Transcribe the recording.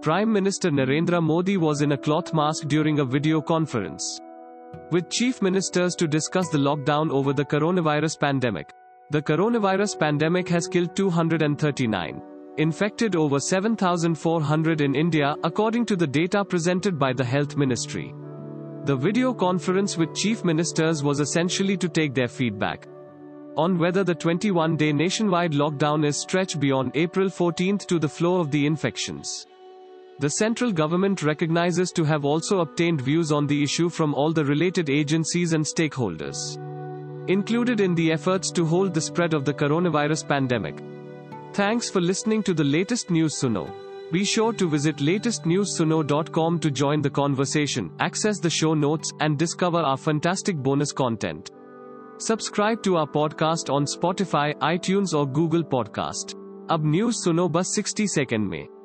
Prime Minister Narendra Modi was in a cloth mask during a video conference with chief ministers to discuss the lockdown over the coronavirus pandemic. The coronavirus pandemic has killed 239, infected over 7,400 in India, according to the data presented by the Health Ministry. The video conference with chief ministers was essentially to take their feedback on whether the 21 day nationwide lockdown is stretched beyond April 14 to the flow of the infections. The central government recognizes to have also obtained views on the issue from all the related agencies and stakeholders included in the efforts to hold the spread of the coronavirus pandemic. Thanks for listening to the latest news Suno. Be sure to visit latestnewsuno.com to join the conversation, access the show notes, and discover our fantastic bonus content. Subscribe to our podcast on Spotify, iTunes, or Google Podcast. अब news सुनो बस 60 second में